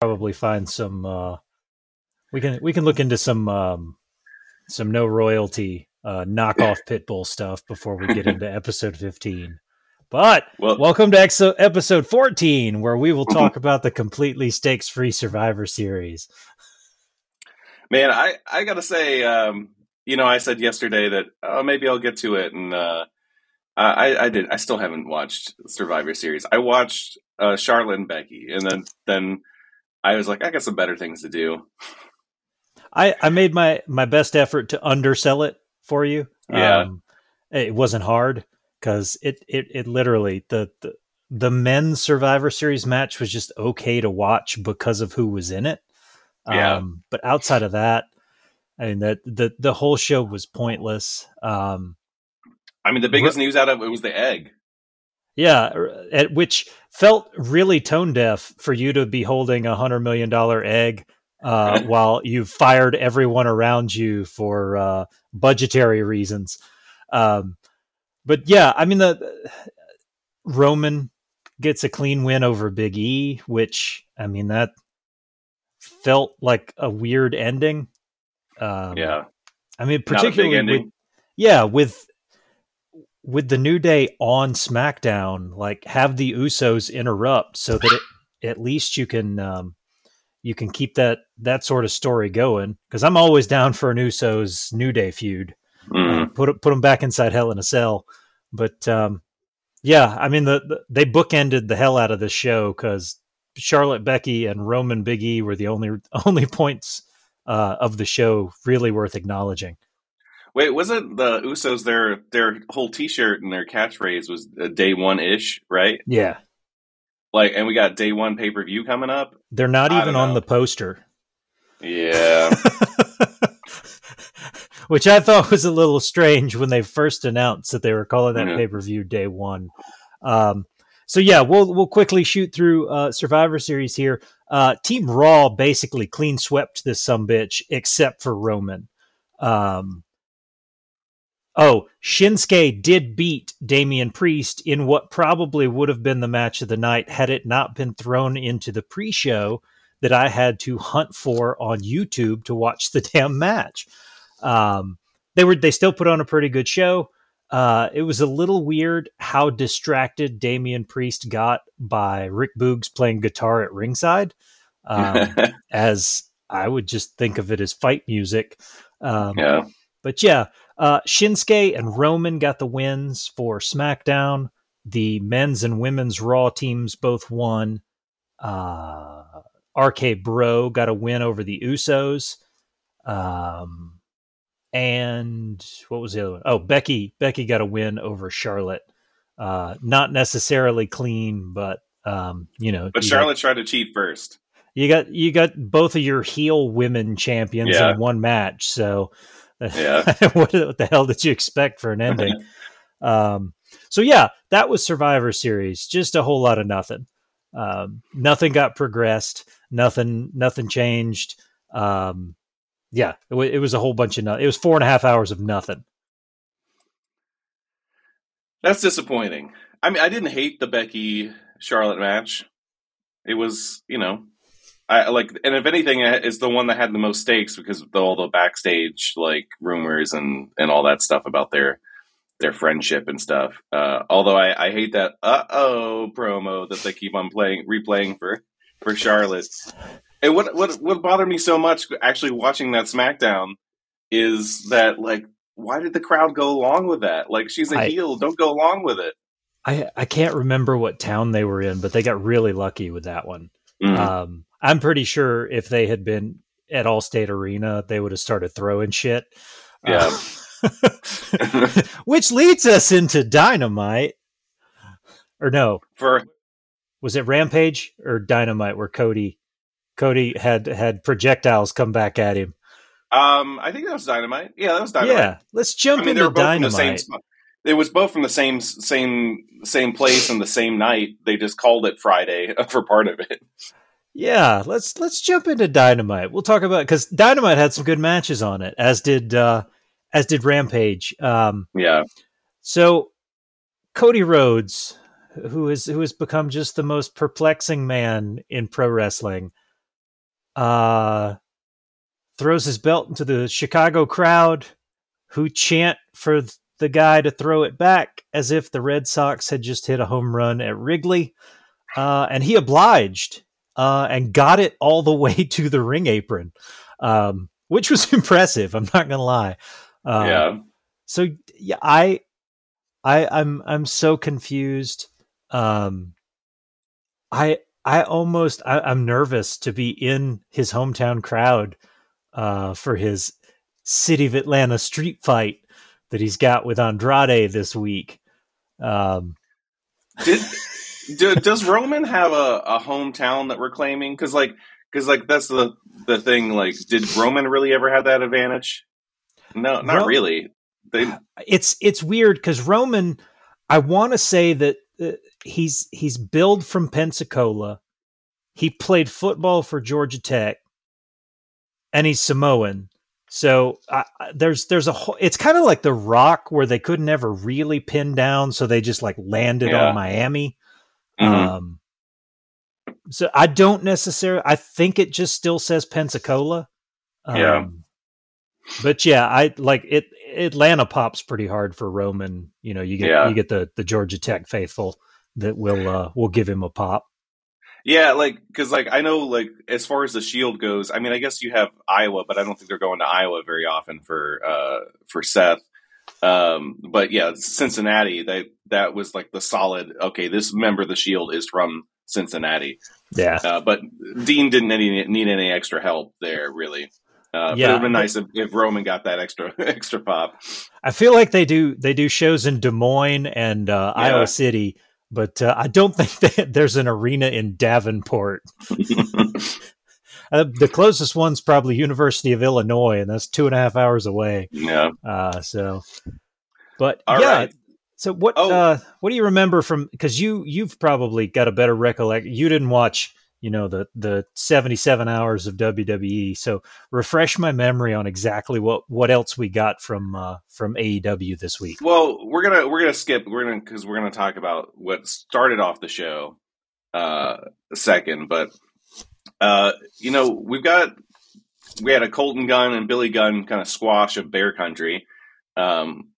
probably find some. Uh, we can we can look into some um, some no royalty uh, knockoff Pitbull stuff before we get into episode fifteen. But well, welcome to exo- episode fourteen, where we will talk about the completely stakes free Survivor Series. Man, I I gotta say, um, you know, I said yesterday that oh, maybe I'll get to it, and uh, I I did. I still haven't watched Survivor Series. I watched uh, Charlotte and Becky, and then then I was like, I got some better things to do. I I made my my best effort to undersell it for you. Yeah, um, it wasn't hard because it, it it literally the, the the men's Survivor Series match was just okay to watch because of who was in it. Yeah. Um, but outside of that, I mean that the the whole show was pointless. Um, I mean, the biggest news out of it was the egg. Yeah, at which felt really tone deaf for you to be holding a hundred million dollar egg uh, while you've fired everyone around you for uh, budgetary reasons. Um, but yeah, I mean the Roman gets a clean win over Big E, which I mean that felt like a weird ending. Um, yeah, I mean particularly with, yeah with with the New Day on SmackDown, like have the Usos interrupt so that it, at least you can um, you can keep that that sort of story going. Because I'm always down for an Usos New Day feud. Mm. Uh, put put them back inside Hell in a Cell, but um, yeah, I mean the, the, they bookended the hell out of the show because Charlotte, Becky, and Roman Big E were the only only points uh, of the show really worth acknowledging. Wait, wasn't the Usos their their whole T-shirt and their catchphrase was day one ish, right? Yeah. Like, and we got day one pay per view coming up. They're not even on the poster. Yeah. Which I thought was a little strange when they first announced that they were calling that mm-hmm. pay per view day one. Um, so yeah, we'll we'll quickly shoot through uh, Survivor Series here. Uh, Team Raw basically clean swept this some bitch, except for Roman. Um, Oh, Shinsuke did beat Damian Priest in what probably would have been the match of the night had it not been thrown into the pre show that I had to hunt for on YouTube to watch the damn match. Um, they were they still put on a pretty good show. Uh, it was a little weird how distracted Damian Priest got by Rick Boogs playing guitar at ringside, um, as I would just think of it as fight music. Um, yeah. But yeah, uh, Shinsuke and Roman got the wins for SmackDown. The men's and women's Raw teams both won. Uh, RK Bro got a win over the Usos. Um, and what was the other one? Oh, Becky. Becky got a win over Charlotte. Uh, not necessarily clean, but um, you know. But Charlotte got, tried to cheat first. You got you got both of your heel women champions yeah. in one match, so yeah. what, what, the hell did you expect for an ending? um, so yeah, that was Survivor Series. Just a whole lot of nothing. Um, nothing got progressed. Nothing. Nothing changed. Um, yeah, it, w- it was a whole bunch of nothing. It was four and a half hours of nothing. That's disappointing. I mean, I didn't hate the Becky Charlotte match. It was, you know, I like, and if anything, it's the one that had the most stakes because of all the backstage like rumors and and all that stuff about their their friendship and stuff. Uh, although I, I hate that uh oh promo that they keep on playing replaying for for Charlotte. And what what what bothered me so much actually watching that SmackDown is that like why did the crowd go along with that? Like she's a I, heel, don't go along with it. I I can't remember what town they were in, but they got really lucky with that one. Mm-hmm. Um, I'm pretty sure if they had been at Allstate Arena, they would have started throwing shit. Yeah. Uh, which leads us into Dynamite. Or no. For was it Rampage or Dynamite where Cody Cody had had projectiles come back at him? Um, I think that was Dynamite. Yeah, that was Dynamite. Yeah, let's jump I mean, into Dynamite. The same, it was both from the same same same place and the same night. They just called it Friday for part of it. Yeah, let's let's jump into Dynamite. We'll talk about because Dynamite had some good matches on it, as did uh, as did Rampage. Um, yeah. So Cody Rhodes, who is who has become just the most perplexing man in pro wrestling, uh, throws his belt into the Chicago crowd, who chant for the guy to throw it back as if the Red Sox had just hit a home run at Wrigley. Uh, and he obliged uh, and got it all the way to the ring apron, um, which was impressive. I'm not gonna lie. Uh, yeah. So yeah, I, I, I'm I'm so confused. Um, I I almost I, am nervous to be in his hometown crowd uh, for his City of Atlanta street fight that he's got with Andrade this week. Um, Did do, does Roman have a, a hometown that we're claiming? Because like, because like that's the the thing. Like, did Roman really ever have that advantage? No, not Ro- really. They... It's it's weird because Roman. I want to say that uh, he's he's billed from Pensacola. He played football for Georgia Tech, and he's Samoan. So uh, there's there's a whole, it's kind of like the Rock where they could never really pin down, so they just like landed yeah. on Miami. Mm-hmm. Um, so I don't necessarily. I think it just still says Pensacola. Um, yeah. But yeah, I like it. Atlanta pops pretty hard for Roman. You know, you get yeah. you get the the Georgia Tech faithful that will uh will give him a pop. Yeah, like because like I know like as far as the Shield goes, I mean I guess you have Iowa, but I don't think they're going to Iowa very often for uh for Seth. Um, but yeah, Cincinnati, that that was like the solid. Okay, this member of the Shield is from Cincinnati. Yeah, uh, but Dean didn't any, need any extra help there, really. Uh, yeah, it would have been nice if, if, Roman got that extra extra pop. I feel like they do they do shows in Des Moines and uh, yeah. Iowa City, but uh, I don't think that there's an arena in Davenport. Uh, the closest one's probably University of Illinois, and that's two and a half hours away. Yeah. Uh, so, but All yeah. Right. So what? Oh. Uh, what do you remember from? Because you you've probably got a better recollect. You didn't watch, you know, the the seventy seven hours of WWE. So refresh my memory on exactly what what else we got from uh, from AEW this week. Well, we're gonna we're gonna skip. We're gonna because we're gonna talk about what started off the show uh second, but uh, you know, we've got we had a Colten Gunn and Billy Gunn kind of squash of Bear Country. Um,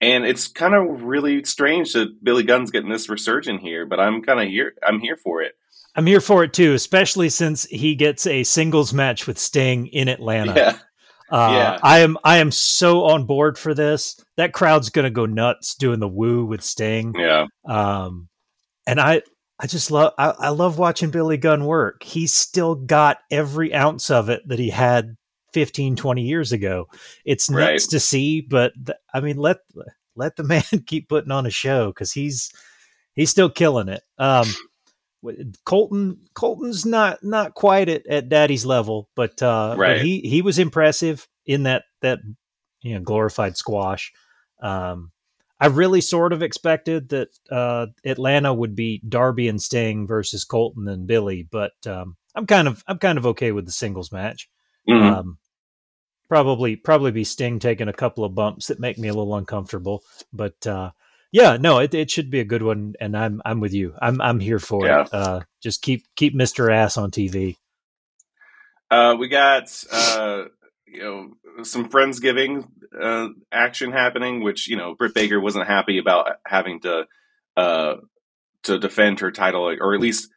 and it's kind of really strange that Billy Gunn's getting this resurgence here, but I'm kind of here. I'm here for it. I'm here for it too, especially since he gets a singles match with Sting in Atlanta. Yeah. Uh, yeah. I am I am so on board for this. That crowd's gonna go nuts doing the woo with Sting. Yeah. Um, and I I just love I, I, love watching Billy Gunn work. He's still got every ounce of it that he had 15, 20 years ago. It's nuts to see, but th- I mean let let the man keep putting on a show because he's he's still killing it. Um, Colten Colten's not not quite at, at Daddy's level, but uh, right. but he he was impressive in that that you know glorified squash. Um, I really sort of expected that uh, Atlanta would be Darby and Sting versus Colten and Billy, but um, I'm kind of I'm kind of okay with the singles match. Mm-hmm. Um, probably probably be Sting taking a couple of bumps that make me a little uncomfortable, but uh, yeah, no, it, it should be a good one, and I'm I'm with you. I'm I'm here for yeah. it. Uh, just keep keep Mister Ass on TV. Uh, we got uh, you know some friendsgiving uh, action happening, which you know Britt Baker wasn't happy about having to uh, to defend her title, or at least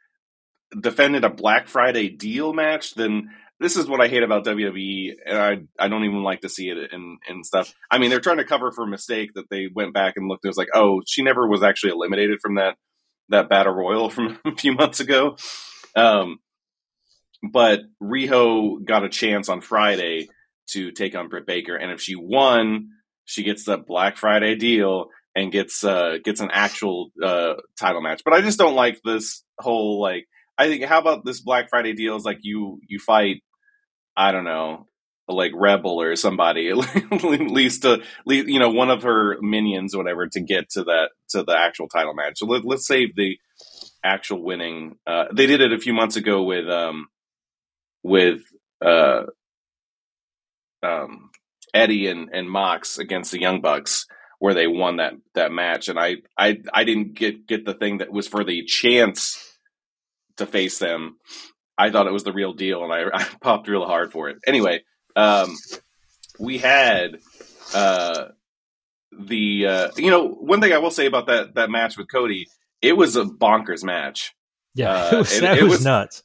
defended a Black Friday deal match. Then this is what I hate about WWE, and I I don't even like to see it in in stuff. I mean, they're trying to cover for a mistake that they went back and looked. It was like, oh, she never was actually eliminated from that that battle royal from a few months ago. Um, but Riho got a chance on Friday to take on Britt Baker, and if she won, she gets the Black Friday deal and gets uh, gets an actual uh, title match. But I just don't like this whole like. I think how about this Black Friday deal is like you you fight, I don't know, like Rebel or somebody at least to you know one of her minions or whatever to get to that to the actual title match. So let, us save the actual winning. Uh, they did it a few months ago with um with uh um, Eddie and, and Mox against the Young Bucks where they won that that match, and I I I didn't get get the thing that was for the chance to face them. I thought it was the real deal, and I, I popped real hard for it. Anyway, um, we had uh, the uh, you know one thing I will say about that that match with Cody, it was a bonkers match. Yeah, uh, it was, it, it was, was nuts.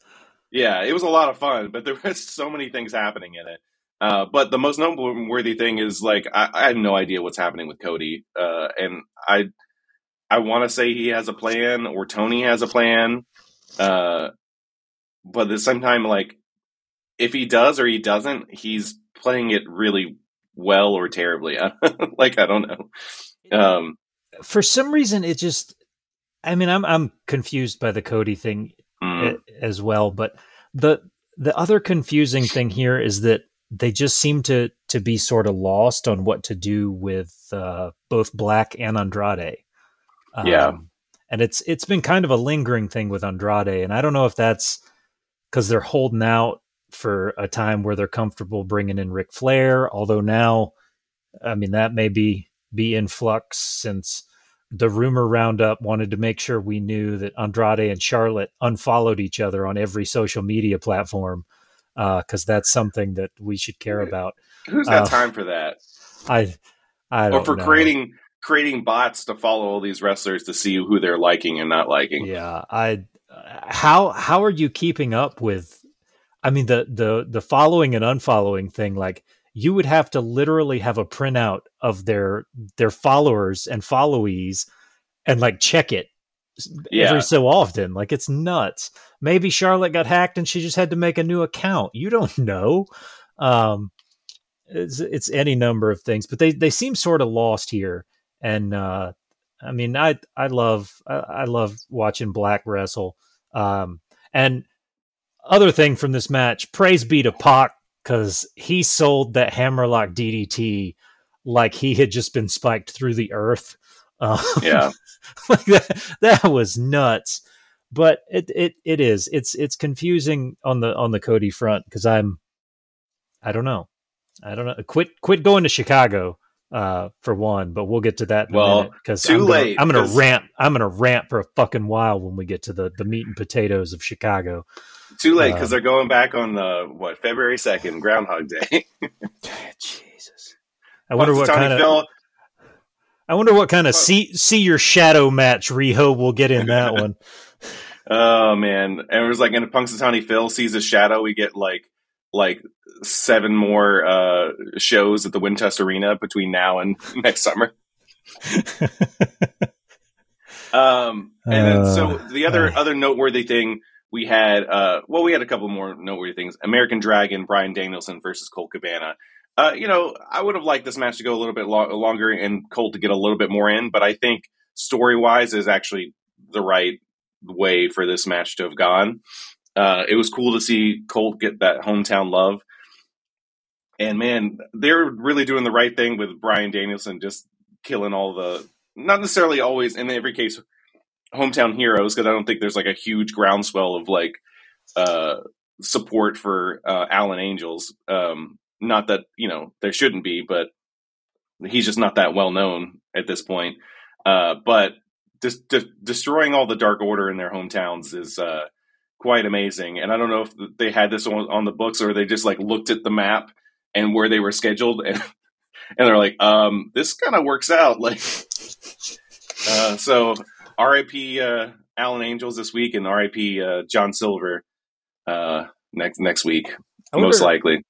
Yeah, it was a lot of fun, but there was so many things happening in it. Uh, but the most noteworthy thing is like I, I have no idea what's happening with Cody, uh, and I I want to say he has a plan or Tony has a plan, uh, but at the same time, like if he does or he doesn't, he's playing it really well or terribly. like I don't know. Um, For some reason, it just. I mean, I'm I'm confused by the Cody thing mm. as well, but the the other confusing thing here is that they just seem to to be sort of lost on what to do with uh, both Black and Andrade. Um, yeah, and it's it's been kind of a lingering thing with Andrade, and I don't know if that's because they're holding out for a time where they're comfortable bringing in Ric Flair. Although now, I mean, that may be be in flux since the rumor roundup wanted to make sure we knew that Andrade and Charlotte unfollowed each other on every social media platform because uh, that's something that we should care about. Who's got uh, time for that? I, I or for know. creating creating bots to follow all these wrestlers to see who they're liking and not liking. Yeah, I. How how are you keeping up with I mean the the the following and unfollowing thing like you would have to literally have a printout of their their followers and followees and like check it yeah. every so often. Like it's nuts. Maybe Charlotte got hacked and she just had to make a new account. You don't know. Um, it's, it's any number of things, but they they seem sort of lost here. And uh, I mean, I I love I, I love watching Black wrestle. Um, and other thing from this match, praise be to Pac because he sold that hammerlock DDT like he had just been spiked through the earth. Um, yeah, like that, that was nuts. But it, it it is it's it's confusing on the on the Cody front because I'm I don't know I don't know quit quit going to Chicago uh, for one, but we'll get to that in well, because too I'm gonna, late. I'm gonna rant. I'm gonna rant for a fucking while when we get to the the meat and potatoes of Chicago. Too late because uh, they're going back on the what February second, Groundhog Day. Jesus, I wonder what kind of. I wonder what kind of see see your shadow match Riho will get in that one. oh man, and it was like in a Punxsutawney Phil sees a shadow, we get like like seven more uh, shows at the Wintrust Arena between now and next summer. um, and then, so uh, the other uh, other noteworthy thing we had, uh, well, we had a couple more noteworthy things. American Dragon, Bryan Danielson versus Colt Cabana. Uh, you know, I would have liked this match to go a little bit lo- longer and Colt to get a little bit more in, but I think story wise is actually the right way for this match to have gone. Uh, it was cool to see Colt get that hometown love. And man, they're really doing the right thing with Bryan Danielson just killing all the, not necessarily always in every case, hometown heroes, because I don't think there's like a huge groundswell of like uh, support for uh, Alan Angels. Um, not that, you know, there shouldn't be, but he's just not that well known at this point. Uh, but just de- destroying all the Dark Order in their hometowns is uh, quite amazing. And I don't know if they had this on, on the books or they just like looked at the map and where they were scheduled and and they're like, um, this kind of works out. Like, uh, so R.I.P. Uh, Alan Angels this week and R.I.P. Uh, John Silver uh, next next week, wonder, most likely.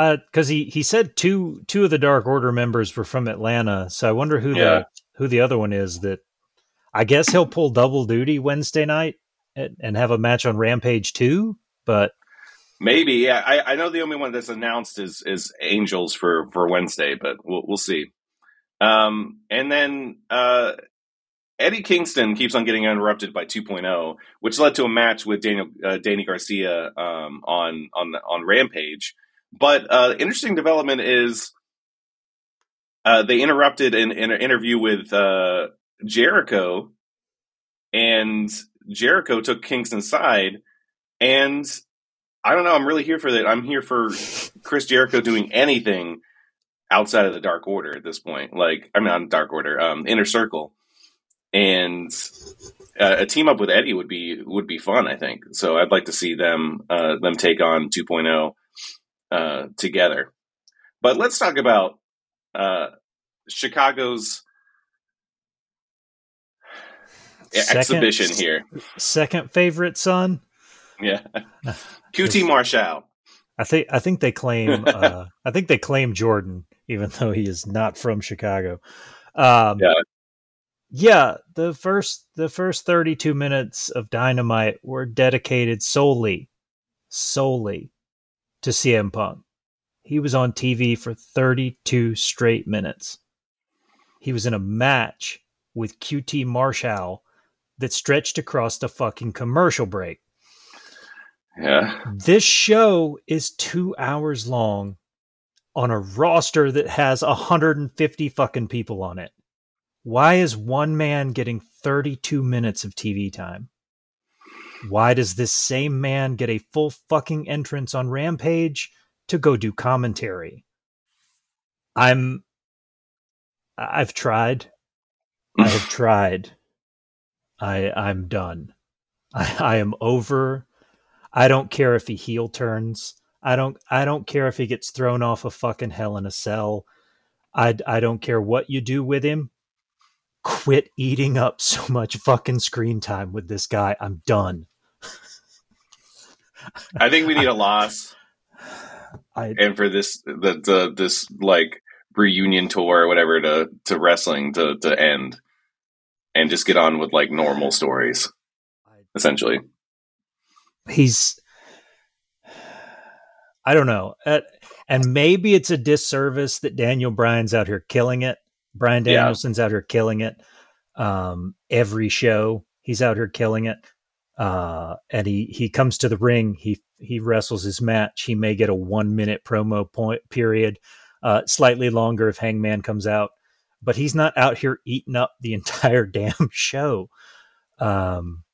Because uh, he he said two two of the Dark Order members were from Atlanta, so I wonder who yeah. the who the other one is. That I guess he'll pull double duty Wednesday night and have a match on Rampage too. But maybe, yeah. I, I know the only one that's announced is is Angels for for Wednesday, but we'll we'll see. Um, and then uh, Eddie Kingston keeps on getting interrupted by 2.0, which led to a match with Daniel uh, Danny Garcia um, on on on Rampage. But uh, interesting development is uh, they interrupted an, an interview with uh, Jericho, and Jericho took Kingston's side, and I don't know. I'm really here for that. I'm here for Chris Jericho doing anything outside of the Dark Order at this point. Like, I'm not Dark Order, um, Inner Circle, and uh, a team up with Eddie would be would be fun. I think so. I'd like to see them uh, them take on 2.0 uh, together. But let's talk about uh, Chicago's second, exhibition here. Second favorite son. Yeah, QT Marshall. I think I think they claim uh, I think they claim Jordan, even though he is not from Chicago. Um, yeah, yeah. The first the first thirty two minutes of Dynamite were dedicated solely, solely to CM Punk. He was on TV for thirty two straight minutes. He was in a match with QT Marshall that stretched across the fucking commercial break. Yeah. This show is two hours long on a roster that has 150 fucking people on it. Why is one man getting 32 minutes of TV time? Why does this same man get a full fucking entrance on Rampage to go do commentary? I'm. I've tried. I have tried. I I'm done. I, I am over I don't care if he heel turns. I don't I don't care if he gets thrown off a fucking hell in a cell. I I don't care what you do with him. Quit eating up so much fucking screen time with this guy. I'm done. I think we need a loss. I, and for this the, the this like reunion tour or whatever to to wrestling to to end and just get on with like normal stories essentially he's I don't know. Uh, and maybe it's a disservice that Daniel Bryan's out here killing it. Bryan Danielson's yeah. out here killing it. Um, every show he's out here killing it. Uh, and he he comes to the ring. He he wrestles his match. He may get a one minute promo point period, uh, slightly longer if Hangman comes out. But he's not out here eating up the entire damn show. Um,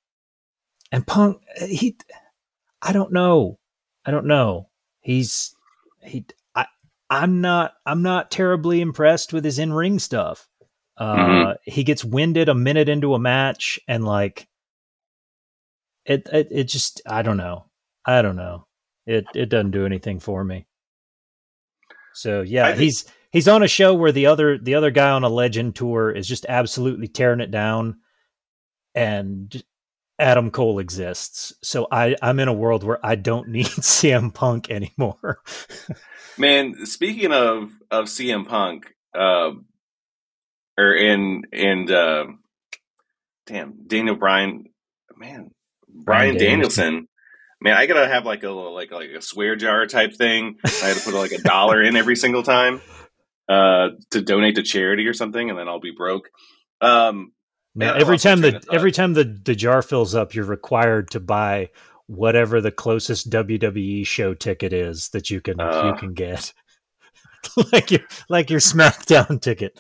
and Punk, he I don't know. I don't know. He's he. I'm not. I'm not terribly impressed with his in ring stuff. Uh, mm-hmm. He gets winded a minute into a match, and like it, it, it just. I don't know. I don't know. It it doesn't do anything for me. So yeah, think- he's he's on a show where the other the other guy on a legend tour is just absolutely tearing it down and Adam Cole exists. So I, I'm in a world where I don't need CM Punk anymore. Man, speaking of of CM Punk, uh, or in and uh, damn Daniel Bryan, man, Brian, Bryan Danielson. Danielson. Man, I gotta have like a like like a swear jar type thing. I had to put like a dollar in every single time uh, to donate to charity or something, and then I'll be broke. Um, now, every time the every time the the jar fills up, you're required to buy whatever the closest WWE show ticket is that you can uh, you can get, like your like your SmackDown ticket.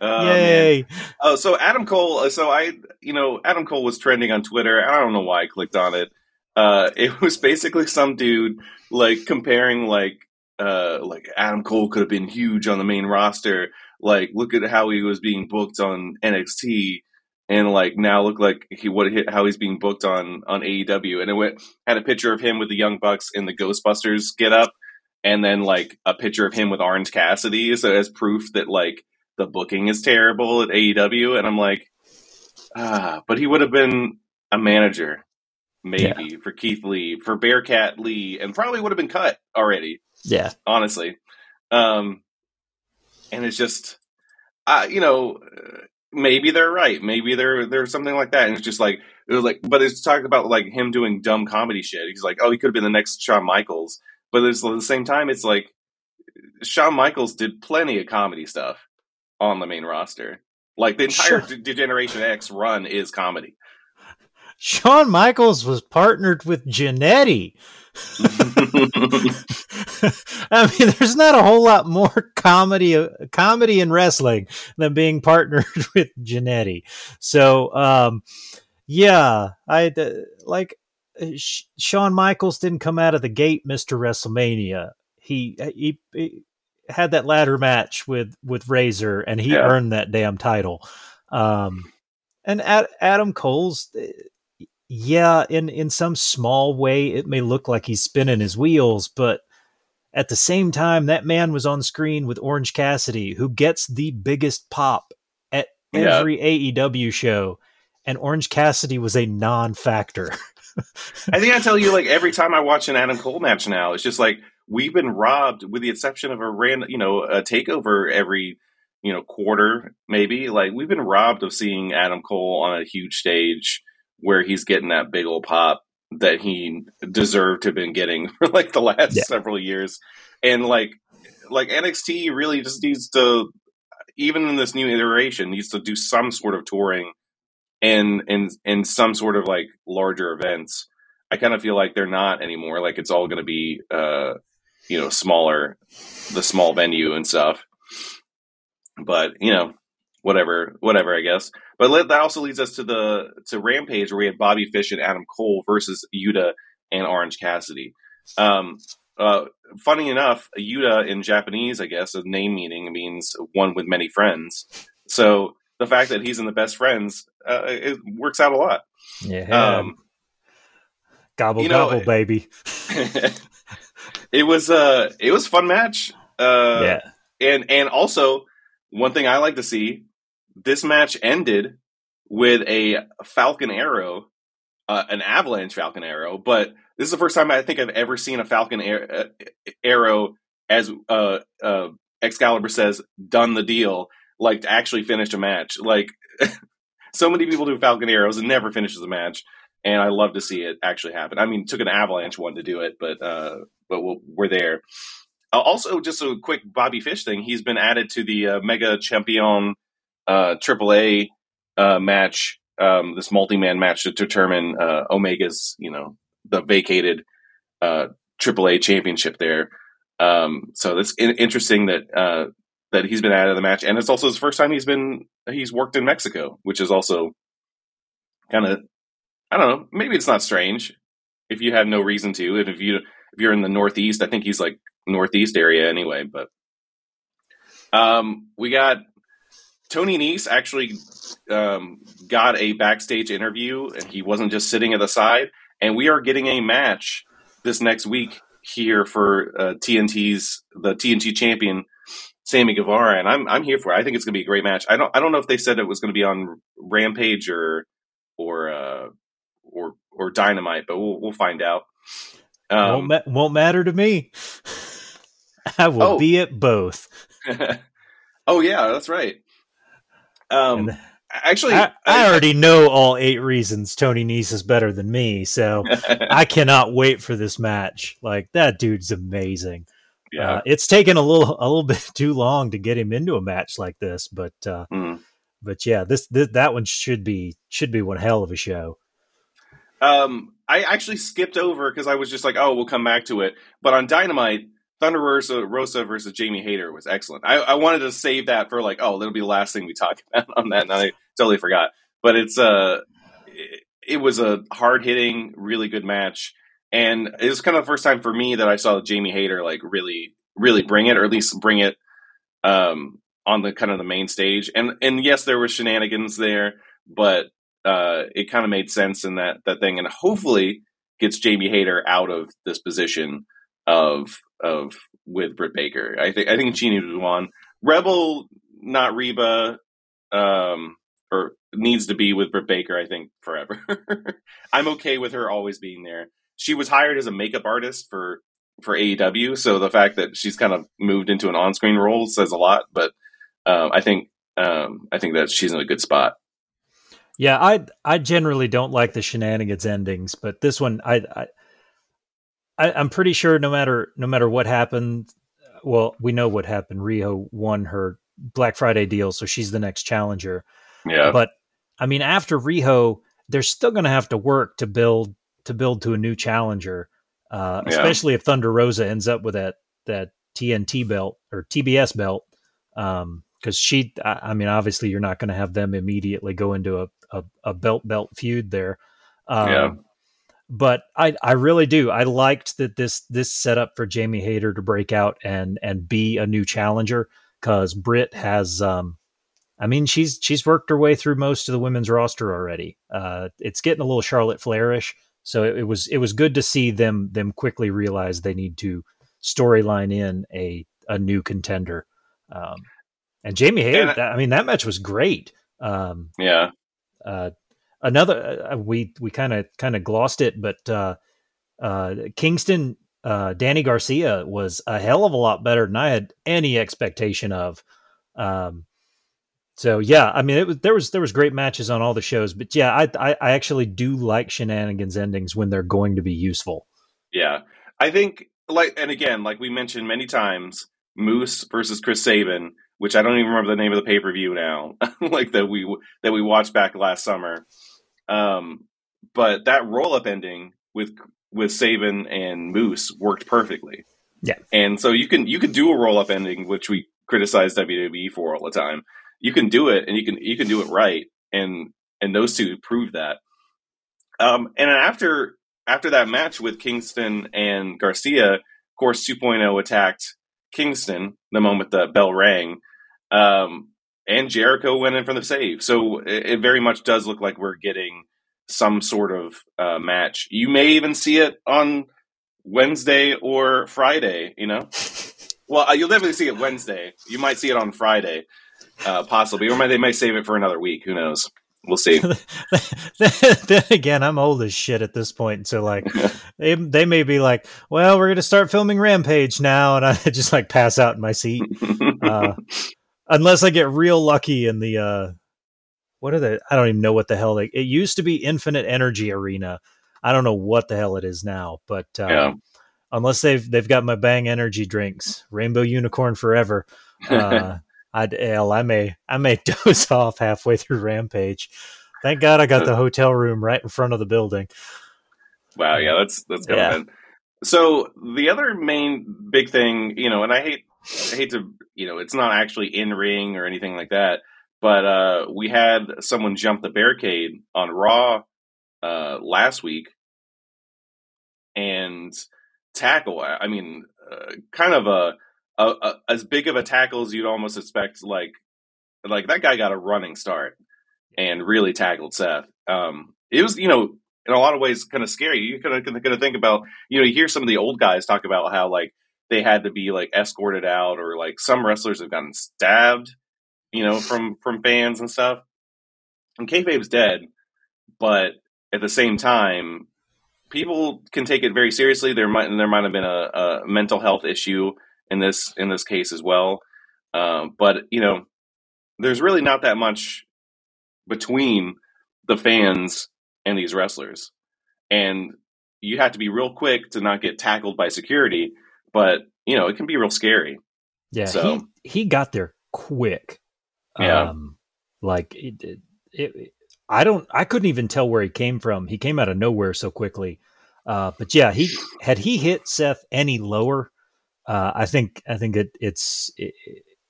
Uh, Yay! Oh, so Adam Cole. Uh, so I, you know, Adam Cole was trending on Twitter. I don't know why I clicked on it. Uh, it was basically some dude like comparing like uh like Adam Cole could have been huge on the main roster. Like, look at how he was being booked on NXT and like now look like he what how he's being booked on on AEW, and it went had a picture of him with the Young Bucks in the Ghostbusters get up, and then like a picture of him with Orange Cassidy, so as proof that like the booking is terrible at AEW, and I'm like, ah, but he would have been a manager maybe yeah. for Keith Lee, for Bearcat Lee, and probably would have been cut already. Yeah, honestly, um, and it's just, uh, you know, maybe they're right. Maybe they're there's something like that. And it's just like it was like, but it's talking about like him doing dumb comedy shit. He's like, oh, he could have been the next Shawn Michaels, but it's, at the same time, it's like Shawn Michaels did plenty of comedy stuff on the main roster. Like the entire sure. Degeneration X run is comedy. Shawn Michaels was partnered with Jannetty. I mean, there's not a whole lot more comedy, uh, comedy in wrestling than being partnered with Jannetty. So, um, yeah, I uh, like uh, Shawn Michaels didn't come out of the gate, Mister WrestleMania. He, he, he had that ladder match with with Razor, and he yeah. earned that damn title. Um, and Ad, Adam Cole's eh, yeah, in in some small way, it may look like he's spinning his wheels, but at the same time, that man was on screen with Orange Cassidy, who gets the biggest pop at yeah. every AEW show, and Orange Cassidy was a non-factor. I think I tell you, like every time I watch an Adam Cole match now, it's just like we've been robbed, with the exception of a random, you know, a takeover every you know quarter maybe. Like we've been robbed of seeing Adam Cole on a huge stage where he's getting that big old pop that he deserved to have been getting for like the last yeah. several years. And like like NXT really just needs to even in this new iteration needs to do some sort of touring and and and some sort of like larger events. I kind of feel like they're not anymore. Like it's all going to be uh you know smaller the small venue and stuff. But, you know, whatever, whatever, I guess. But that also leads us to the to Rampage, where we had Bobby Fish and Adam Cole versus Yuta and Orange Cassidy. Um, uh, funny enough, Yuta in Japanese, I guess, a name meaning means one with many friends. So the fact that he's in the best friends, uh, it works out a lot. Yeah. Um, gobble you know, gobble, baby. it was uh it was fun match. Uh, yeah. And and also one thing I like to see this match ended with a Falcon Arrow, uh, an Avalanche Falcon Arrow, but this is the first time I think I've ever seen a Falcon uh, Arrow as uh, uh, Excalibur says, done the deal, like to actually finish a match. Like so many people do Falcon Arrows and never finishes a match, and I love to see it actually happen. I mean, took an Avalanche one to do it, but uh, but we're there. Uh, also, just a quick Bobby Fish thing. He's been added to the Mega Champion uh, AAA uh, match, um, this multi-man match to determine uh, Omega's, you know, the vacated uh, AAA championship there. Um, so it's in- interesting that uh, that he's been added to the match, and it's also his first time he's been he's worked in Mexico, which is also kind of I don't know. Maybe it's not strange if you have no reason to, and if you if you're in the Northeast, I think he's like Northeast area anyway. But um, we got Tony Nese actually um, got a backstage interview, and he wasn't just sitting at the side. And we are getting a match this next week here for uh, TNT's the TNT champion Sammy Guevara, and I'm I'm here for it. I think it's going to be a great match. I don't I don't know if they said it was going to be on Rampage or or uh, or or Dynamite, but we'll we'll find out. Um, won't, ma- won't matter to me. I will oh. be at both. oh yeah, that's right. Um, and actually, I, I, already know all eight reasons Tony Nese is better than me, so I cannot wait for this match. Like that dude's amazing. Yeah, uh, it's taken a little a little bit too long to get him into a match like this, but uh, mm. but yeah, this, this that one should be should be one hell of a show. Um, I actually skipped over because I was just like, oh, we'll come back to it. But on Dynamite, Thunder Rosa, Rosa versus Jamie Hayter was excellent. I, I, wanted to save that for like, oh, that'll be the last thing we talk about on that, and I totally forgot. But it's uh, it, it was a hard hitting, really good match, and it was kind of the first time for me that I saw Jamie Hayter like really, really bring it, or at least bring it um on the kind of the main stage. And and yes, there were shenanigans there, but uh, it kind of made sense in that that thing, and hopefully gets Jamie Hayter out of this position of of with Britt Baker. I think I think she needs one. Rebel, not Reba, um, or needs to be with Britt Baker. I think forever. I'm okay with her always being there. She was hired as a makeup artist for for AEW, so the fact that she's kind of moved into an on screen role says a lot. But um, I think um, I think that she's in a good spot. Yeah, I I generally don't like the shenanigans endings, but this one I, I I, am pretty sure no matter no matter what happened, well, we know what happened. Riho won her Black Friday deal, so she's the next challenger. Yeah. But I mean, after Riho, they're still going to have to work to build to build to a new challenger, uh, yeah. especially if Thunder Rosa ends up with that that TNT belt or TBS belt. Um, because she, I, I, mean, obviously, you're not going to have them immediately go into a, a, a belt belt feud there. Um, yeah but I I really do. I liked that this this setup for Jamie Hayter to break out and and be a new challenger because Britt has um I mean, she's she's worked her way through most of the women's roster already. Uh, it's getting a little Charlotte Flairish, so it, it, was it was good to see them them quickly realize they need to storyline in a a new contender. Um, and Jamie Hayter, that, I mean, that match was great. Um, yeah. Uh, another uh, we we kind of kind of glossed it, but uh, uh, Kingston uh, Danny Garcia was a hell of a lot better than I had any expectation of. Um, so yeah, I mean, it was there was there was great matches on all the shows, but yeah, I, I, I actually do like shenanigans endings when they're going to be useful. Yeah, I think like and again, like we mentioned many times, Moose versus Chris Sabin, which I don't even remember the name of the pay per view now, like that we that we watched back last summer. Um, but that roll up ending with with Sabin and Moose worked perfectly. Yeah, and so you can you can do a roll up ending, which we criticize WWE for all the time. You can do it and you can you can do it right and and those two prove that. Um and after after that match with kingston and garcia of course 2.0 attacked kingston the moment the bell rang. Um and jericho went in for the save so it, it very much does look like we're getting some sort of uh, match you may even see it on wednesday or friday you know well uh, you'll definitely see it wednesday you might see it on friday uh, possibly, or they may save it for another week. Who knows? We'll see. then again, I'm old as shit at this point, so like they they may be like, "Well, we're going to start filming Rampage now," and I just like pass out in my seat, uh, unless I get real lucky in the uh, what are they? I don't even know what the hell they. It used to be Infinite Energy Arena. I don't know what the hell it is now, but uh, yeah. unless they've they've got my Bang Energy drinks, Rainbow Unicorn Forever. Uh, I'd L. I may I may doze off halfway through Rampage. Thank God I got the hotel room right in front of the building. Wow, yeah, that's that's good. yeah. So the other main big thing, you know, and I hate I hate to, you know, it's not actually in ring or anything like that, but uh, we had someone jump the barricade on Raw uh, last week and tackle. I mean, uh, kind of a a, a, as big of a tackle as you'd almost expect. Like, like that guy got a running start and really tackled Seth. Um, it was, you know, in a lot of ways, kind of scary. You kind of kind of think about, you know, you hear some of the old guys talk about how like they had to be like escorted out, or like some wrestlers have gotten stabbed, you know, from from fans and stuff. And kayfabe's dead, but at the same time, people can take it very seriously. There might there might have been a, a mental health issue in this in this case as well. Um, but you know, there's really not that much between the fans and these wrestlers, and you have to be real quick to not get tackled by security. But you know, it can be real scary. Yeah, so he, he got there quick. Yeah, um, like it, it, it, I don't, I couldn't even tell where he came from. He came out of nowhere so quickly. Uh, but yeah, he had he hit Seth any lower, uh, I think I think it it's it,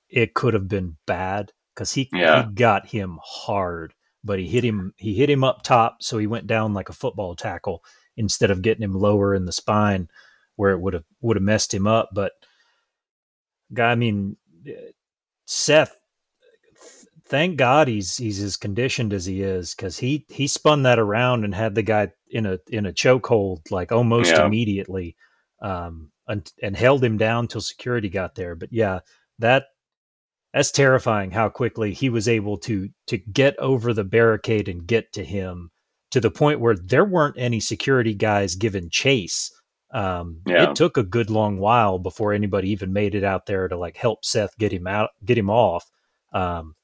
it could have been bad because he, yeah. he got him hard, but he hit him he hit him up top, so he went down like a football tackle instead of getting him lower in the spine where it would have would have messed him up. But guy, I mean, Seth, thank God he's he's as conditioned as he is because he he spun that around and had the guy in a in a chokehold like almost yeah. immediately. Um, and, and held him down till security got there. But yeah, that that's terrifying how quickly he was able to to get over the barricade and get to him to the point where there weren't any security guys given chase. Um, yeah. It took a good long while before anybody even made it out there to like help Seth get him out, get him off. Um,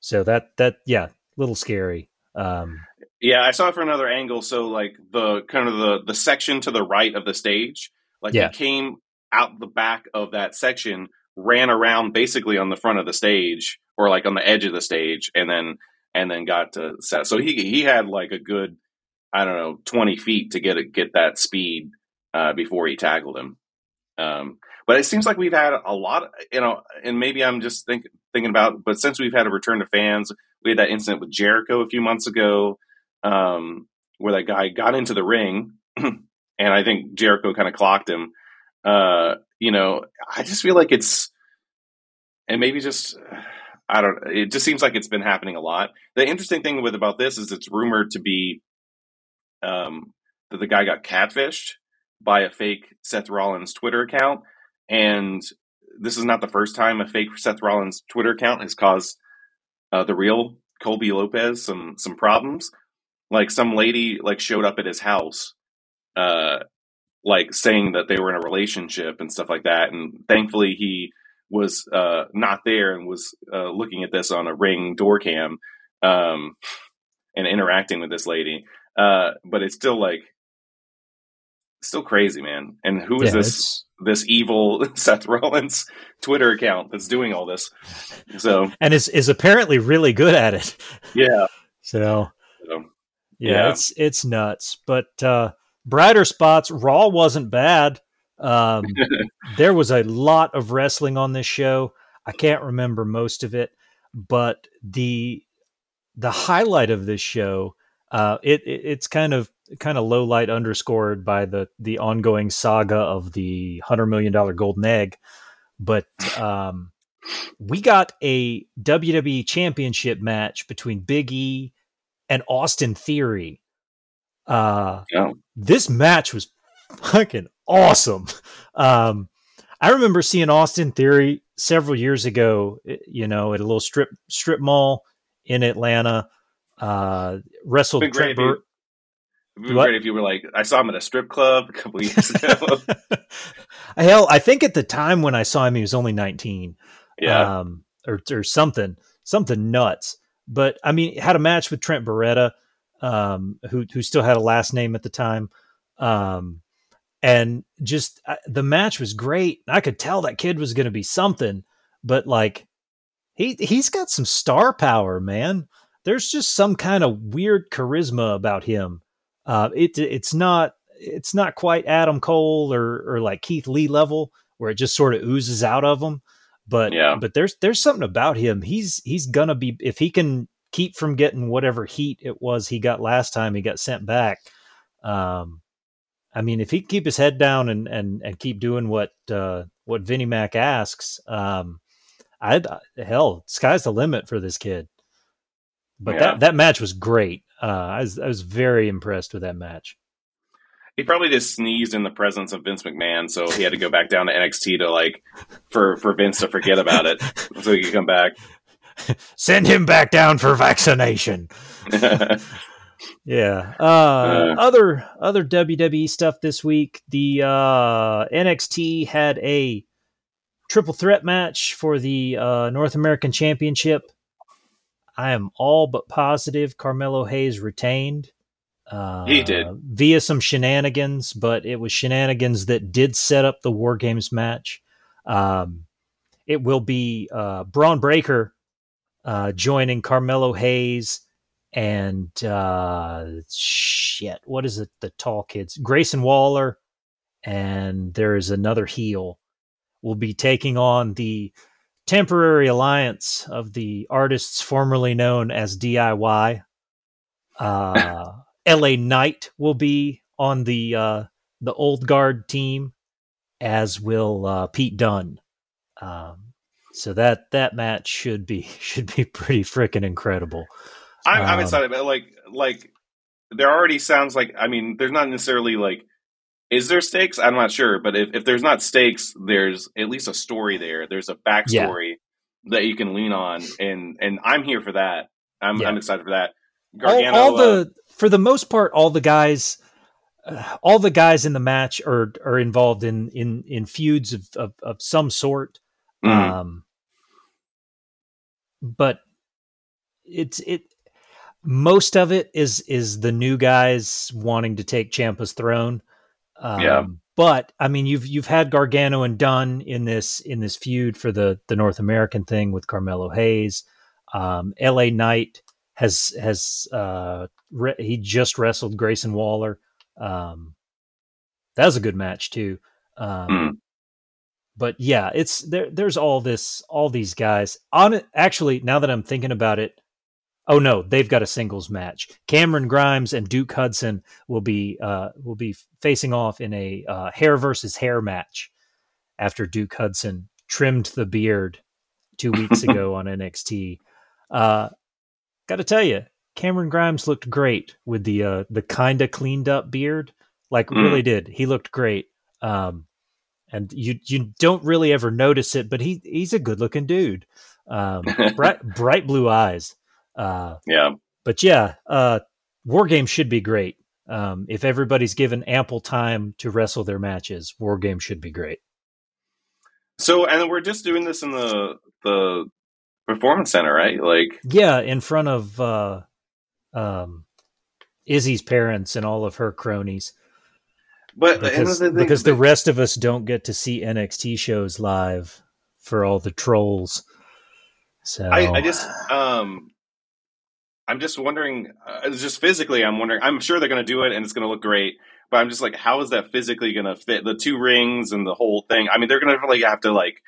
so that that yeah, little scary. Um, yeah, I saw it from another angle. So like the kind of the the section to the right of the stage like yeah. he came out the back of that section, ran around basically on the front of the stage or like on the edge of the stage, and then and then got to Seth. So he he had like a good I don't know twenty feet to get it, get that speed uh, before he tackled him. Um, but it seems like we've had a lot, you know, and maybe I'm just thinking thinking about. But since we've had a return to fans, we had that incident with Jericho a few months ago, um, where that guy got into the ring and I think Jericho kind of clocked him. Uh, you know, I just feel like it's, and maybe just, I don't. It just seems like it's been happening a lot. The interesting thing with about this is it's rumored to be um, that the guy got catfished by a fake Seth Rollins Twitter account, and this is not the first time a fake Seth Rollins Twitter account has caused uh, the real Colby Lopez some some problems. Like some lady like showed up at his house, uh, like saying that they were in a relationship and stuff like that, and thankfully he was uh, not there and was uh, looking at this on a ring door cam um, and interacting with this lady. Uh, but it's still like still crazy, man. And who is yeah, this it's... this evil Seth Rollins Twitter account that's doing all this? So and is is apparently really good at it. Yeah. So, so yeah, yeah, it's it's nuts. But uh brighter spots, Raw wasn't bad. Um there was a lot of wrestling on this show. I can't remember most of it, but the the highlight of this show uh, it, it, it's kind of kind of low light underscored by the the ongoing saga of the hundred million dollar golden egg, but um, we got a WWE Championship match between Big E and Austin Theory. Uh. This match was fucking awesome. Um, I remember seeing Austin Theory several years ago. Eh, you know, at a little strip strip mall in Atlanta uh, wrestled Trent great, Bur- It'd be great if you were like, I saw him at a strip club a couple years ago. Hell, I think at the time when I saw him, he was only 19. Yeah. Um, or, or something, something nuts. But I mean, had a match with Trent Beretta, um, who, who still had a last name at the time. Um, and just uh, the match was great. I could tell that kid was going to be something, but like he, he's got some star power, man there's just some kind of weird charisma about him. Uh, it it's not it's not quite Adam Cole or or like Keith Lee level where it just sort of oozes out of him. But yeah. but there's there's something about him. He's he's gonna be if he can keep from getting whatever heat it was he got last time he got sent back. Um, I mean, if he can keep his head down and and and keep doing what uh, what Vinnie Mac asks, um, I'd hell, sky's the limit for this kid. But yeah. that that match was great. Uh, I was I was very impressed with that match. He probably just sneezed in the presence of Vince McMahon, so he had to go back down to NXT to like for for Vince to forget about it, so he could come back. Send him back down for vaccination. yeah. Uh, uh, other other WWE stuff this week. The uh, NXT had a triple threat match for the uh, North American Championship. I am all but positive Carmelo Hayes retained. Uh, he did via some shenanigans, but it was shenanigans that did set up the War Games match. Um, it will be uh, Bron Breakker uh, joining Carmelo Hayes and uh, shit. What is it? The tall kids, Grayson Waller, and there is another heel. Will be taking on the temporary alliance of the artists formerly known as DIY. Uh, LA Knight will be on the uh, the old guard team, as will uh, Pete Dunne. Um, so that that match should be should be pretty freaking incredible. I'm, I'm um, excited, but like like there already sounds like I mean, there's not necessarily like is there stakes? I'm not sure, but if, if there's not stakes, there's at least a story there. There's a backstory yeah. that you can lean on, and and I'm here for that. I'm yeah. I'm excited for that. Gargano, all, all the uh, for the most part, all the guys, uh, all the guys in the match are are involved in in in feuds of of, of some sort. Mm. Um, but it's it most of it is is the new guys wanting to take Ciampa's throne. Um, yeah. But I mean, you've you've had Gargano and Dunne in this in this feud for the the North American thing with Carmelo Hayes. Um, L.A. Knight has has uh, re- he just wrestled Grayson Waller. Um, that was a good match too. Um, mm. But yeah, it's there. There's all this, all these guys on it. Actually, now that I'm thinking about it, Oh no, they've got a singles match. Cameron Grimes and Duke Hudson will be uh, will be facing off in a uh, hair versus hair match after Duke Hudson trimmed the beard two weeks ago on NXT. Uh, Got to tell you, Cameron Grimes looked great with the uh, the kind of cleaned up beard. Like mm. really did. He looked great. Um, and you you don't really ever notice it, but he he's a good looking dude. Um, bright bright blue eyes. Uh, yeah. But yeah, uh, War Games should be great. Um, if everybody's given ample time to wrestle their matches, War Games should be great. So, and we're just doing this in the the performance center, right? Like, yeah, in front of uh, um, Izzy's parents and all of her cronies. But because, the, because the rest of us don't get to see NXT shows live for all the trolls. So I, I just um I'm just wondering, uh, just physically, I'm wondering. I'm sure they're going to do it, and it's going to look great. But I'm just like, how is that physically going to fit the two rings and the whole thing? I mean, they're going to really have to like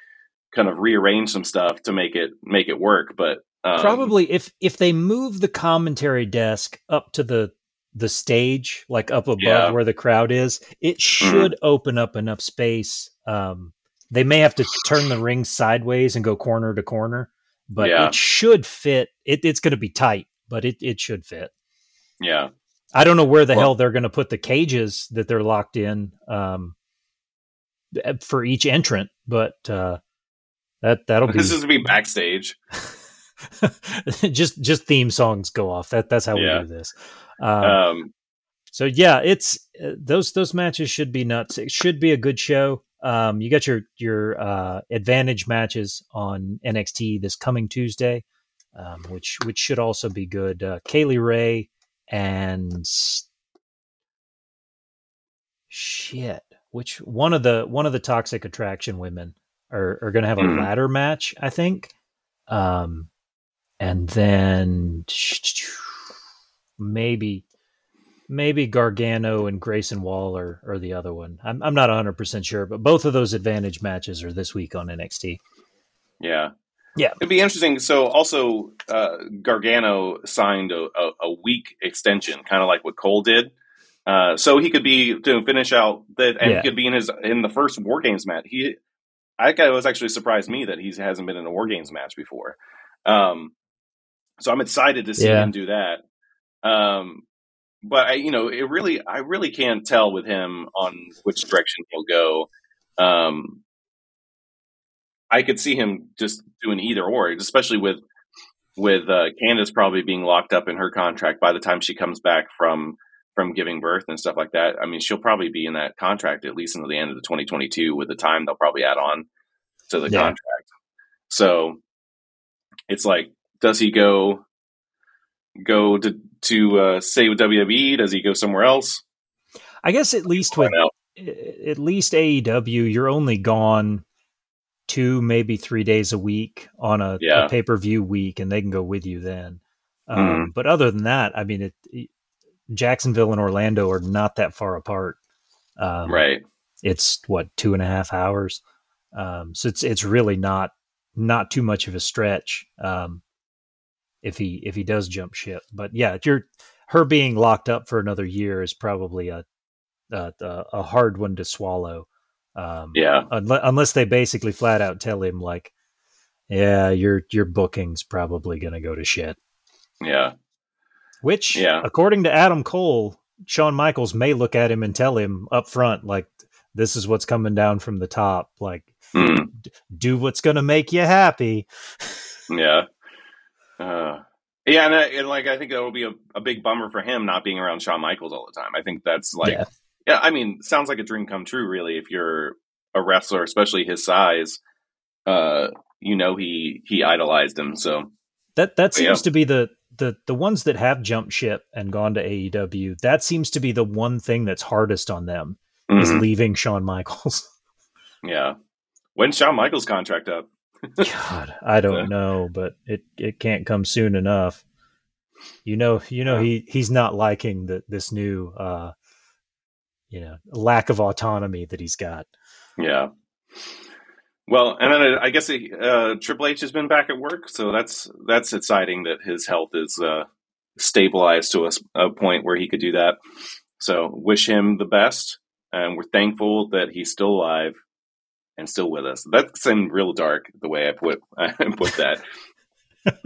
kind of rearrange some stuff to make it make it work. But um, probably if if they move the commentary desk up to the the stage, like up above yeah. where the crowd is, it mm-hmm. should mm-hmm. open up enough space. Um, they may have to turn the ring sideways and go corner to corner, but yeah. it should fit. It, it's going to be tight, but it, it should fit. Yeah. I don't know where the well, hell they're going to put the cages that they're locked in um, for each entrant, but uh, that that'll be. This is to be backstage. just just theme songs go off. That that's how yeah. we do this. Um, um, so yeah, it's uh, those those matches should be nuts. It should be a good show. Um, you got your your uh, advantage matches on NXT this coming Tuesday, um, which which should also be good. Uh, Kay Lee Ray and shit, which one of the one of the toxic attraction women are, are going to have a mm. ladder match, I think. Um, and then maybe maybe Gargano and Grayson Waller are the other one. I'm I'm not 100 percent sure, but both of those advantage matches are this week on NXT. Yeah, yeah, it'd be interesting. So also, uh, Gargano signed a, a, a week extension, kind of like what Cole did. Uh, so he could be to finish out that, and yeah. he could be in his in the first War Games match. He I was actually surprised me that he hasn't been in a War Games match before. Um, so I'm excited to see yeah. him do that. Um, but I, you know, it really, I really can't tell with him on which direction he'll go. Um, I could see him just doing either or, especially with with uh, Candice probably being locked up in her contract by the time she comes back from from giving birth and stuff like that. I mean, she'll probably be in that contract at least until the end of the 2022 with the time they'll probably add on to the yeah. contract. So it's like, does he go go to to uh, say with WWE? Does he go somewhere else? I guess at least with at least AEW, you're only gone two, maybe three days a week on a, yeah. a pay per view week, and they can go with you then. Um, mm. But other than that, I mean, it, Jacksonville and Orlando are not that far apart. Um, right. It's what two and a half hours. Um, so it's it's really not not too much of a stretch um, if he if he does jump ship. But yeah, you're her being locked up for another year is probably a a, a hard one to swallow. Um, yeah, unless, unless they basically flat out tell him like, yeah, your your booking's probably going to go to shit. Yeah, which, yeah. according to Adam Cole, Shawn Michaels may look at him and tell him up front, like, this is what's coming down from the top. Like, mm. d- do what's going to make you happy. yeah. Uh, yeah, and, uh, and, like I think that will be a, a, big bummer for him not being around Shawn Michaels all the time. I think that's like, yeah. Yeah, I mean, sounds like a dream come true, really. If you're a wrestler, especially his size, uh, you know he he idolized him. So that that seems yeah. to be the the the ones that have jumped ship and gone to AEW, that seems to be the one thing that's hardest on them mm-hmm. is leaving Shawn Michaels. Yeah. When's Shawn Michaels' contract up? God, I don't know, but it, it can't come soon enough. You know, you know he he's not liking the, this new uh you know, lack of autonomy that he's got. Yeah. Well, and then I guess uh, Triple H has been back at work, so that's that's exciting that his health is uh, stabilized to a, a, point where he could do that. So, wish him the best, and we're thankful that he's still alive and still with us. That seemed real dark the way I put I put that.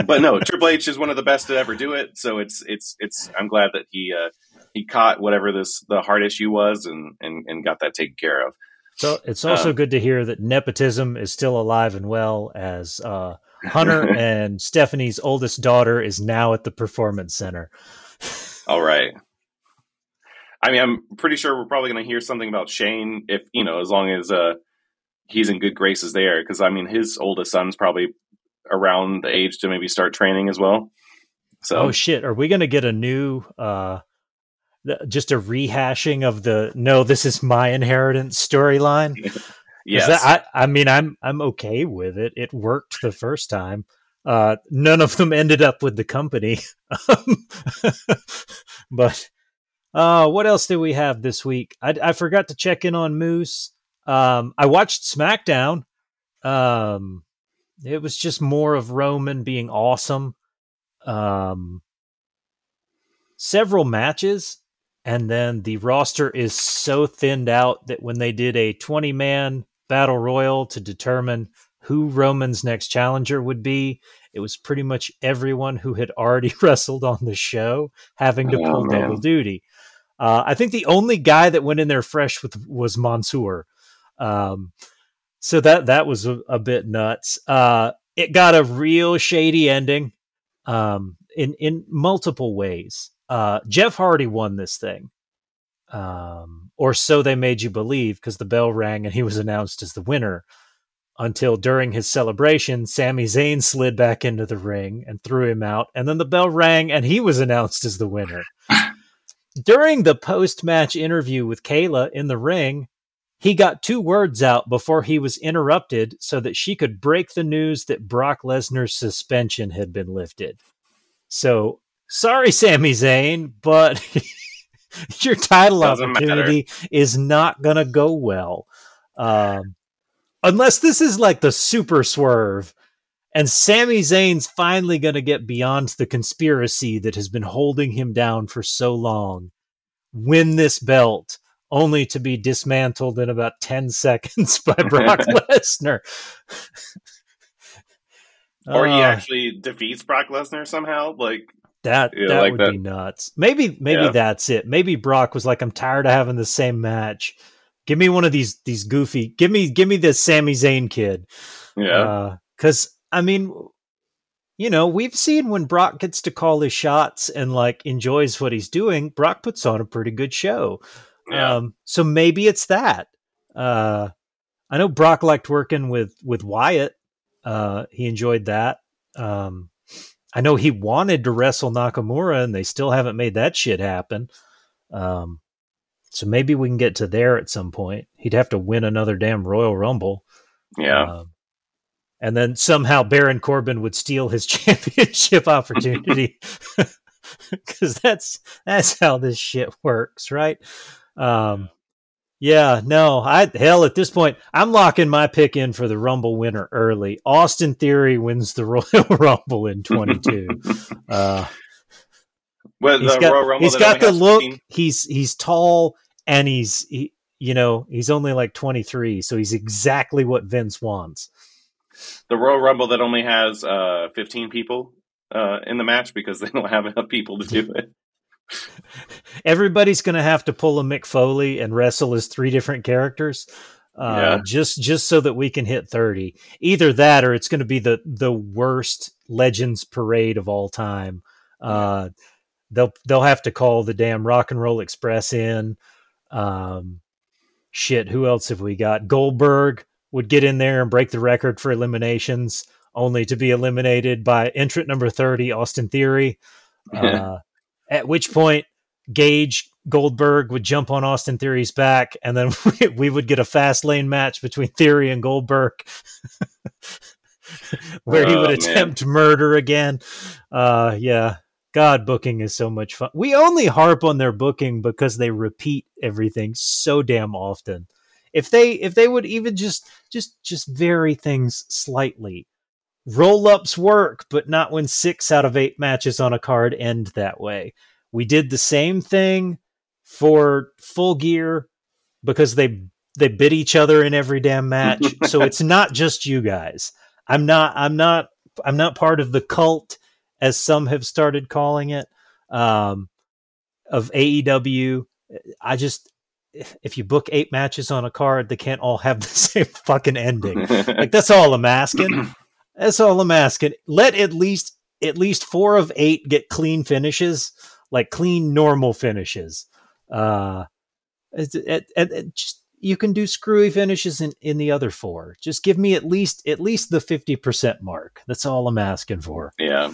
but no, Triple H is one of the best to ever do it. So it's it's it's. I'm glad that he uh, he caught whatever this the heart issue was and and, and got that taken care of. So it's also um, good to hear that nepotism is still alive and well as uh, Hunter and Stephanie's oldest daughter is now at the performance center. All right. I mean, I'm pretty sure we're probably going to hear something about Shane if you know, as long as uh, he's in good graces there. Because I mean, his oldest son's probably around the age to maybe start training as well. So, oh shit, are we going to get a new, uh, just a rehashing of the no, this is my inheritance storyline? yes, that, I, I mean, I'm I'm okay with it. It worked the first time. Uh, none of them ended up with the company, but uh, what else do we have this week? I, I forgot to check in on Moose. Um, I watched SmackDown. Um, it was just more of Roman being awesome. Um, several matches, and then the roster is so thinned out that when they did a 20 man battle royal to determine who Roman's next challenger would be, it was pretty much everyone who had already wrestled on the show having to oh, pull man. double duty. Uh, I think the only guy that went in there fresh with was Mansoor. Um, so that that was a, a bit nuts. Uh, it got a real shady ending um, in in multiple ways. Uh, Jeff Hardy won this thing, um, or so they made you believe, because the bell rang and he was announced as the winner. Until during his celebration, Sami Zayn slid back into the ring and threw him out, and then the bell rang and he was announced as the winner. During the post match interview with Kayla in the ring, he got two words out before he was interrupted so that she could break the news that Brock Lesnar's suspension had been lifted. So, sorry, Sami Zayn, but your title Doesn't opportunity matter. is not going to go well. Um, unless this is like the super swerve and Sami Zayn's finally going to get beyond the conspiracy that has been holding him down for so long, win this belt, only to be dismantled in about 10 seconds by Brock Lesnar. or he uh, actually defeats Brock Lesnar somehow. Like, that yeah, that like would that. be nuts. Maybe maybe yeah. that's it. Maybe Brock was like, I'm tired of having the same match. Give me one of these these goofy. Give me give me this Sami Zayn kid. Yeah. Because uh, I mean, you know, we've seen when Brock gets to call his shots and like enjoys what he's doing, Brock puts on a pretty good show. Yeah. Um, so maybe it's that. Uh, I know Brock liked working with with Wyatt. Uh, he enjoyed that. Um, I know he wanted to wrestle Nakamura, and they still haven't made that shit happen. Um, so maybe we can get to there at some point. He'd have to win another damn Royal Rumble. Yeah. Um, and then somehow Baron Corbin would steal his championship opportunity because that's that's how this shit works, right? Um, yeah, no, I hell at this point I'm locking my pick in for the Rumble winner early. Austin Theory wins the Royal Rumble in 22. uh, well, he's got, he's got the look. 15? He's he's tall and he's he, you know he's only like 23, so he's exactly what Vince wants the Royal Rumble that only has uh, 15 people uh, in the match because they don't have enough people to do it. Everybody's going to have to pull a Mick Foley and wrestle as three different characters. Uh, yeah. just just so that we can hit 30 either that or it's going to be the the worst legends parade of all time uh, they'll they'll have to call the damn rock and roll express in um, shit who else have we got goldberg would get in there and break the record for eliminations, only to be eliminated by entrant number 30, Austin Theory. Uh, at which point, Gage Goldberg would jump on Austin Theory's back, and then we, we would get a Fastlane match between Theory and Goldberg. where he would oh, attempt man. murder again. Uh, yeah, God, booking is so much fun. We only harp on their booking because they repeat everything so damn often if they if they would even just just just vary things slightly roll ups work but not when six out of eight matches on a card end that way we did the same thing for full gear because they they bit each other in every damn match. so it's not just you guys. I'm not. I'm not. I'm not part of the cult, as some have started calling it, um, of AEW. I just if you book eight matches on a card, they can't all have the same fucking ending. like that's all I'm asking. That's all I'm asking. Let at least at least four of eight get clean finishes, like clean normal finishes. Uh, it, it, it, just you can do screwy finishes in, in the other four. Just give me at least at least the fifty percent mark. That's all I'm asking for. Yeah.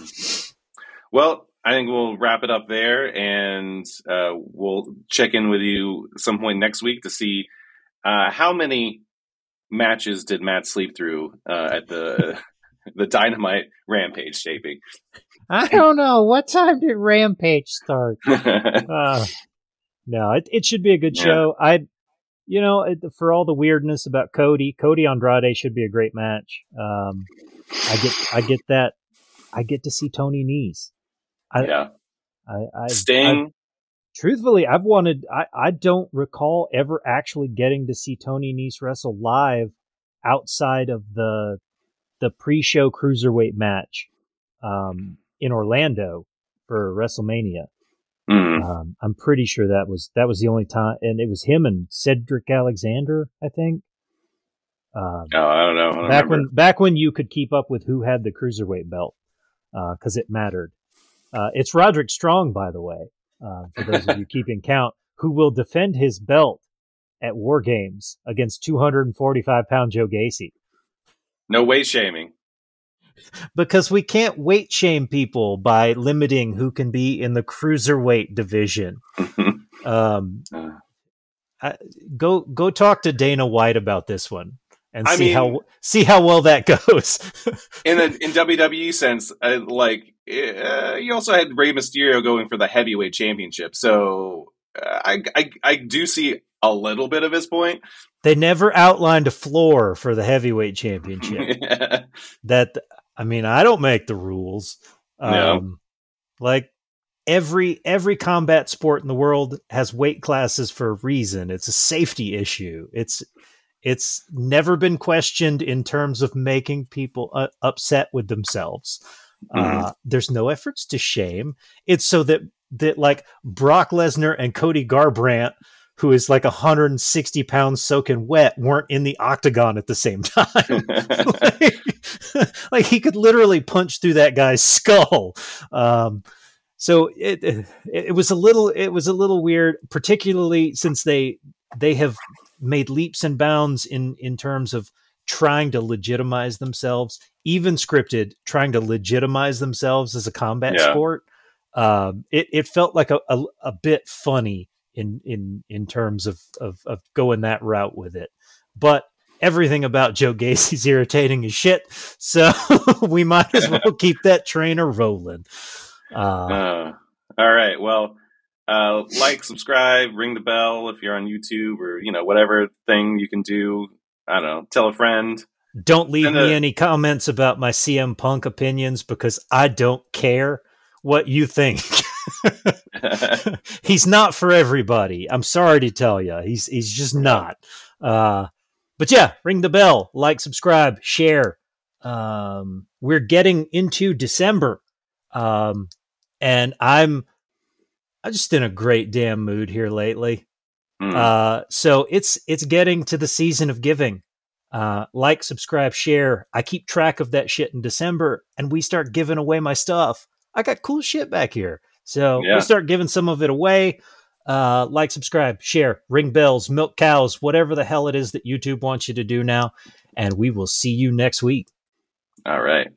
Well, I think we'll wrap it up there, and uh, we'll check in with you some point next week to see uh, how many matches did Matt sleep through uh, at the the Dynamite Rampage taping. I don't know what time did Rampage start. Uh, no, it, it should be a good yeah. show. I, you know, it, for all the weirdness about Cody, Cody Andrade should be a great match. Um, I get, I get that. I get to see Tony Nese. I, yeah. I, I Sting. I, truthfully, I've wanted. I, I don't recall ever actually getting to see Tony Nese wrestle live outside of the the pre-show cruiserweight match um, in Orlando for WrestleMania. Mm. Um, I'm pretty sure that was that was the only time, and it was him and Cedric Alexander, I think. Um, oh, I don't know. I don't back remember. when back when you could keep up with who had the cruiserweight belt because uh, it mattered. Uh, it's Roderick Strong, by the way, uh, for those of you keeping count, who will defend his belt at War Games against 245 pound Joe Gacy. No weight shaming. Because we can't weight shame people by limiting who can be in the cruiserweight division. um, uh. I, go go talk to Dana White about this one and I see mean, how see how well that goes. in a in WWE sense, uh, like uh, you also had Rey Mysterio going for the heavyweight championship, so uh, I, I I do see a little bit of his point. They never outlined a floor for the heavyweight championship. yeah. That I mean, I don't make the rules. Um, no. Like every every combat sport in the world has weight classes for a reason. It's a safety issue. It's it's never been questioned in terms of making people uh, upset with themselves. Mm-hmm. Uh, there's no efforts to shame. It's so that that like Brock Lesnar and Cody Garbrandt, who is like 160 pounds soaking wet, weren't in the octagon at the same time. like, like, he could literally punch through that guy's skull. Um, so it, it it was a little it was a little weird, particularly since they they have made leaps and bounds in in terms of trying to legitimize themselves, even scripted, trying to legitimize themselves as a combat yeah. sport. Um, it it felt like a, a, a bit funny in in in terms of, of of going that route with it, but everything about Joe Gacy's irritating as shit. So we might as well keep that trainer rolling. Uh, uh, all right. Well, uh, like, subscribe, ring the bell if you're on YouTube or you know whatever thing you can do. I don't know. Tell a friend. Don't leave me any comments about my CM Punk opinions because I don't care what you think. he's not for everybody. I'm sorry to tell you. He's he's just not. Uh, but yeah, ring the bell, like, subscribe, share. Um, we're getting into December. Um, and I'm I'm just in a great damn mood here lately. Mm. Uh, so it's it's getting to the season of giving. Uh, like, subscribe, share. I keep track of that shit in December, and we start giving away my stuff. I got cool shit back here, so yeah. we'll start giving some of it away. Uh, like, subscribe, share, ring bells, milk cows, whatever the hell it is that YouTube wants you to do now. And we will see you next week. All right.